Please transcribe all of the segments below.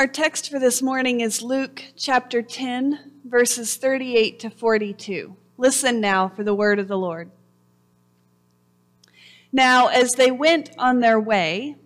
Our text for this morning is Luke chapter 10, verses 38 to 42. Listen now for the word of the Lord. Now, as they went on their way,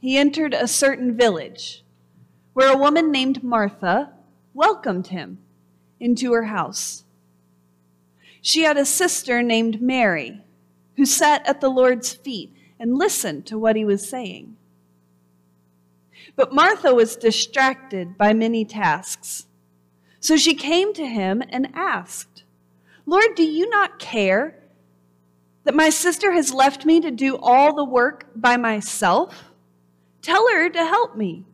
he entered a certain village where a woman named Martha welcomed him into her house. She had a sister named Mary who sat at the Lord's feet and listened to what he was saying. But Martha was distracted by many tasks. So she came to him and asked, Lord, do you not care that my sister has left me to do all the work by myself? Tell her to help me.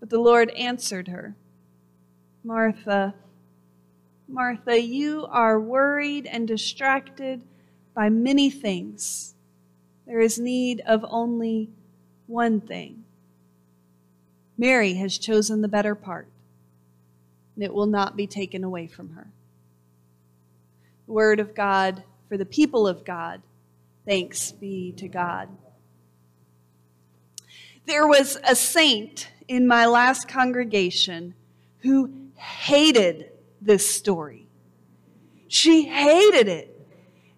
But the Lord answered her, Martha, Martha, you are worried and distracted by many things. There is need of only one thing. Mary has chosen the better part, and it will not be taken away from her. The word of God for the people of God. Thanks be to God. There was a saint in my last congregation who hated this story. She hated it.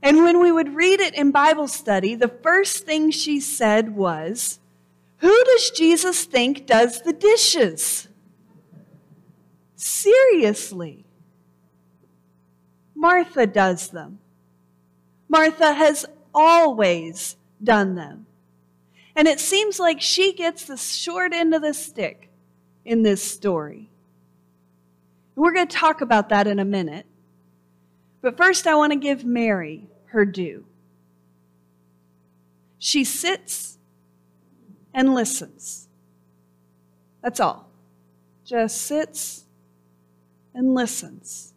And when we would read it in Bible study, the first thing she said was, who does Jesus think does the dishes? Seriously. Martha does them. Martha has always done them. And it seems like she gets the short end of the stick in this story. We're going to talk about that in a minute. But first, I want to give Mary her due. She sits and listens. That's all. Just sits and listens.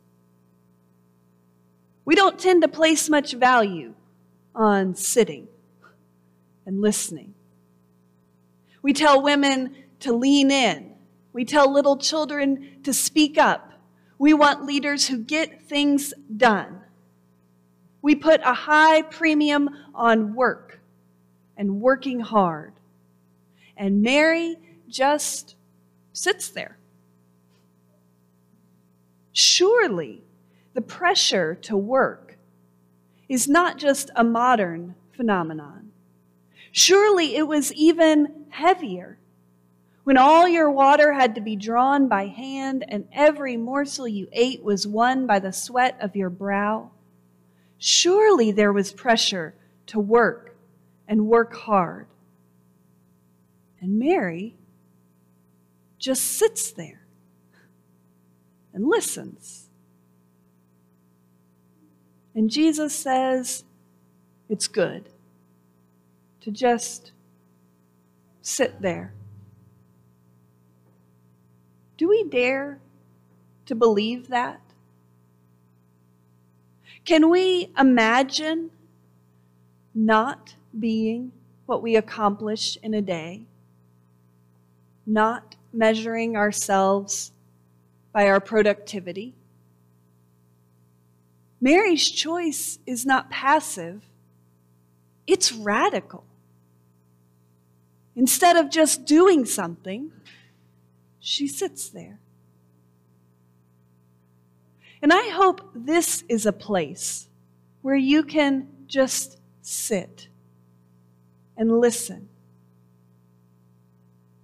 We don't tend to place much value on sitting and listening. We tell women to lean in. We tell little children to speak up. We want leaders who get things done. We put a high premium on work and working hard. And Mary just sits there. Surely the pressure to work is not just a modern phenomenon. Surely it was even heavier when all your water had to be drawn by hand and every morsel you ate was won by the sweat of your brow. Surely there was pressure to work and work hard. And Mary just sits there and listens. And Jesus says it's good to just sit there. Do we dare to believe that? Can we imagine not being what we accomplish in a day? Not measuring ourselves by our productivity. Mary's choice is not passive, it's radical. Instead of just doing something, she sits there. And I hope this is a place where you can just sit and listen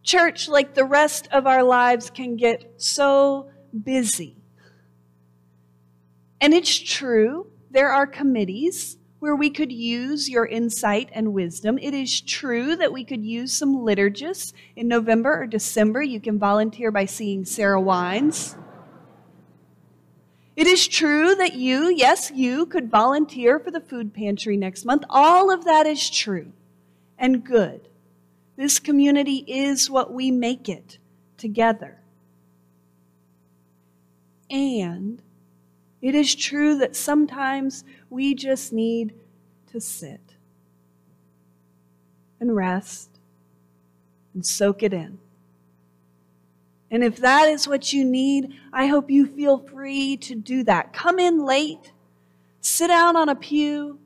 Church, like the rest of our lives, can get so busy. And it's true, there are committees where we could use your insight and wisdom. It is true that we could use some liturgists in November or December. You can volunteer by seeing Sarah Wines. It is true that you, yes, you, could volunteer for the food pantry next month. All of that is true and good. This community is what we make it together. And it is true that sometimes we just need to sit and rest and soak it in. And if that is what you need, I hope you feel free to do that. Come in late, sit down on a pew,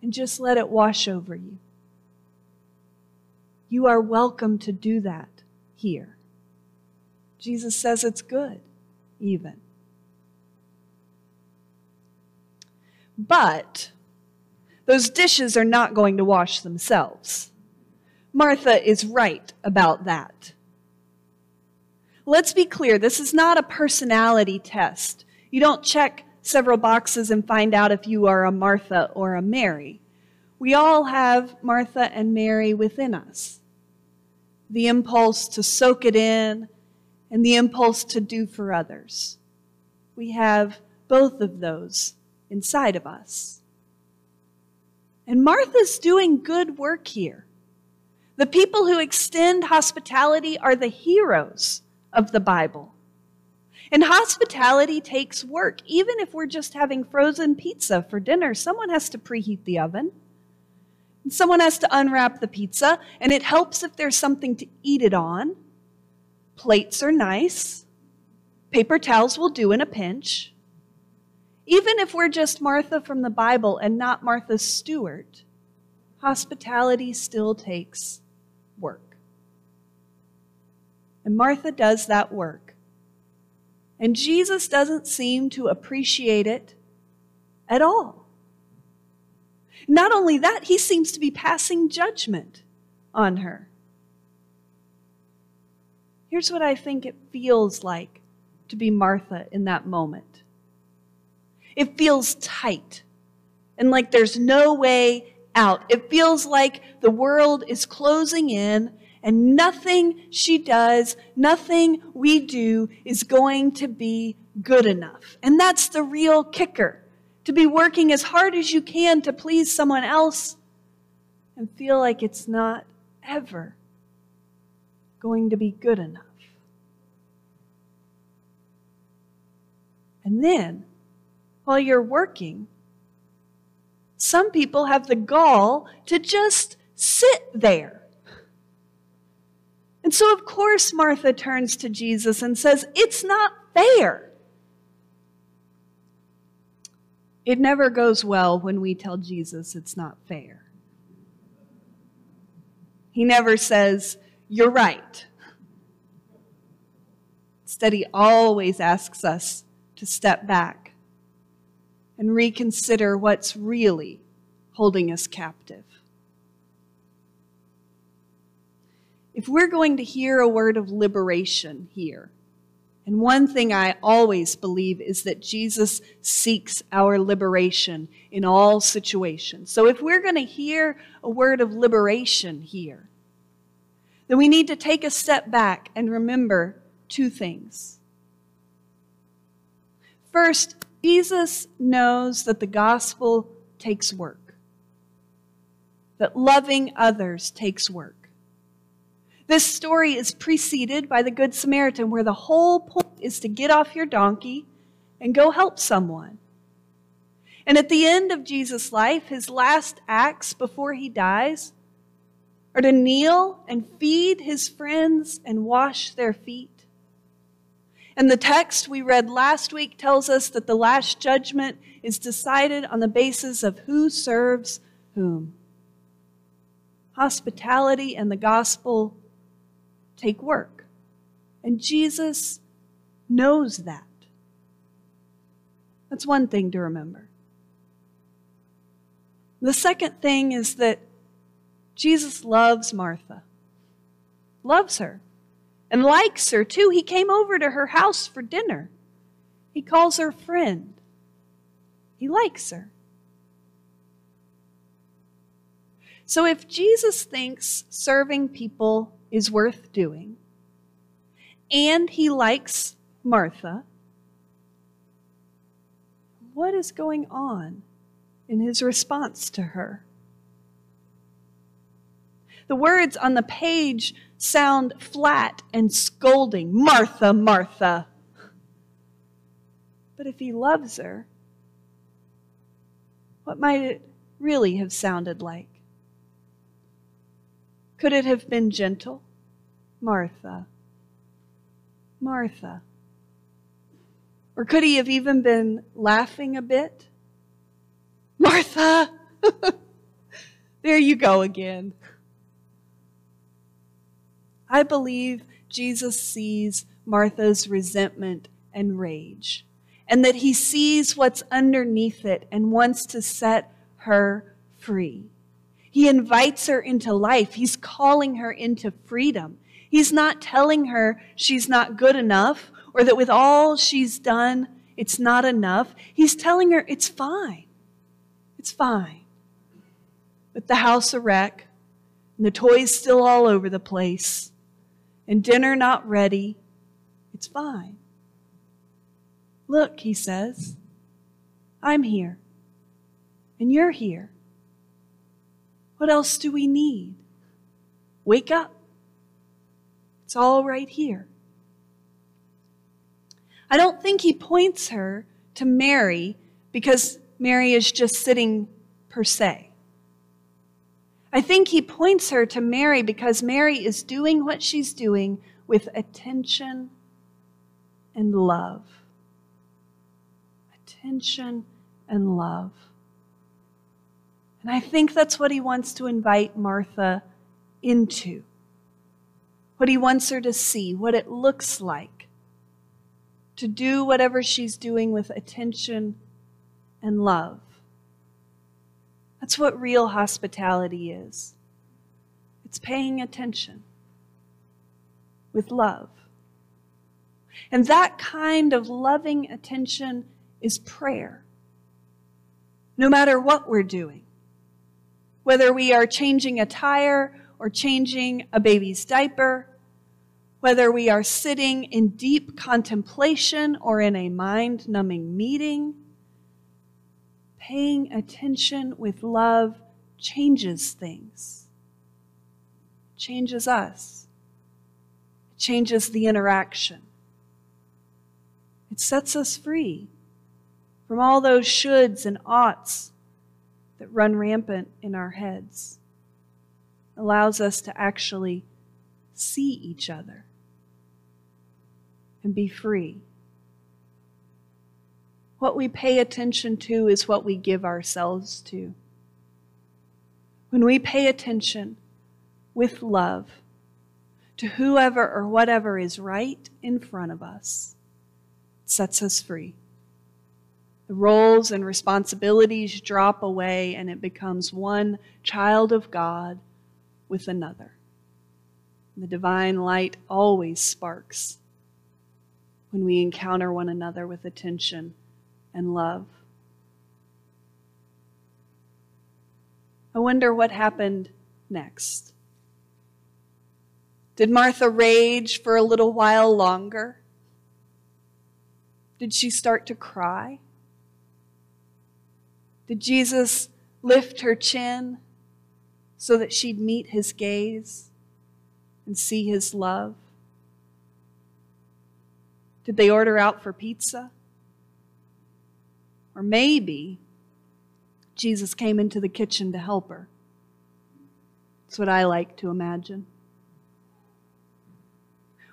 and just let it wash over you. You are welcome to do that here. Jesus says it's good, even. But those dishes are not going to wash themselves. Martha is right about that. Let's be clear this is not a personality test. You don't check several boxes and find out if you are a Martha or a Mary. We all have Martha and Mary within us the impulse to soak it in and the impulse to do for others. We have both of those inside of us. And Martha's doing good work here. The people who extend hospitality are the heroes of the Bible. And hospitality takes work. Even if we're just having frozen pizza for dinner, someone has to preheat the oven. Someone has to unwrap the pizza, and it helps if there's something to eat it on. Plates are nice. Paper towels will do in a pinch. Even if we're just Martha from the Bible and not Martha Stewart, hospitality still takes work. And Martha does that work. And Jesus doesn't seem to appreciate it at all. Not only that, he seems to be passing judgment on her. Here's what I think it feels like to be Martha in that moment it feels tight and like there's no way out. It feels like the world is closing in and nothing she does, nothing we do is going to be good enough. And that's the real kicker to be working as hard as you can to please someone else and feel like it's not ever going to be good enough. And then, while you're working, some people have the gall to just sit there. And so, of course, Martha turns to Jesus and says, It's not fair. It never goes well when we tell Jesus it's not fair. He never says, You're right. Instead, he always asks us to step back and reconsider what's really holding us captive. If we're going to hear a word of liberation here, and one thing I always believe is that Jesus seeks our liberation in all situations. So if we're going to hear a word of liberation here, then we need to take a step back and remember two things. First, Jesus knows that the gospel takes work, that loving others takes work. This story is preceded by the Good Samaritan, where the whole point is to get off your donkey and go help someone. And at the end of Jesus' life, his last acts before he dies are to kneel and feed his friends and wash their feet. And the text we read last week tells us that the last judgment is decided on the basis of who serves whom. Hospitality and the gospel take work. And Jesus knows that. That's one thing to remember. The second thing is that Jesus loves Martha, loves her, and likes her too. He came over to her house for dinner. He calls her friend. He likes her. So if Jesus thinks serving people is worth doing. And he likes Martha. What is going on in his response to her? The words on the page sound flat and scolding Martha, Martha. But if he loves her, what might it really have sounded like? Could it have been gentle? Martha. Martha. Or could he have even been laughing a bit? Martha! there you go again. I believe Jesus sees Martha's resentment and rage, and that he sees what's underneath it and wants to set her free. He invites her into life. He's calling her into freedom. He's not telling her she's not good enough or that with all she's done, it's not enough. He's telling her it's fine. It's fine. With the house a wreck, and the toys still all over the place, and dinner not ready, it's fine. Look, he says, I'm here, and you're here. What else do we need? Wake up. It's all right here. I don't think he points her to Mary because Mary is just sitting per se. I think he points her to Mary because Mary is doing what she's doing with attention and love. Attention and love. And I think that's what he wants to invite Martha into. What he wants her to see, what it looks like to do whatever she's doing with attention and love. That's what real hospitality is it's paying attention with love. And that kind of loving attention is prayer. No matter what we're doing, whether we are changing a tire or changing a baby's diaper, whether we are sitting in deep contemplation or in a mind numbing meeting, paying attention with love changes things, changes us, changes the interaction. It sets us free from all those shoulds and oughts that run rampant in our heads, allows us to actually see each other and be free. What we pay attention to is what we give ourselves to. When we pay attention with love to whoever or whatever is right in front of us, it sets us free. The roles and responsibilities drop away, and it becomes one child of God with another. The divine light always sparks when we encounter one another with attention and love. I wonder what happened next. Did Martha rage for a little while longer? Did she start to cry? Did Jesus lift her chin so that she'd meet his gaze and see his love? Did they order out for pizza? Or maybe Jesus came into the kitchen to help her. That's what I like to imagine.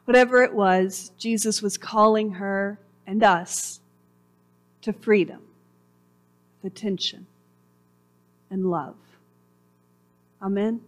Whatever it was, Jesus was calling her and us to freedom, attention, and love. Amen.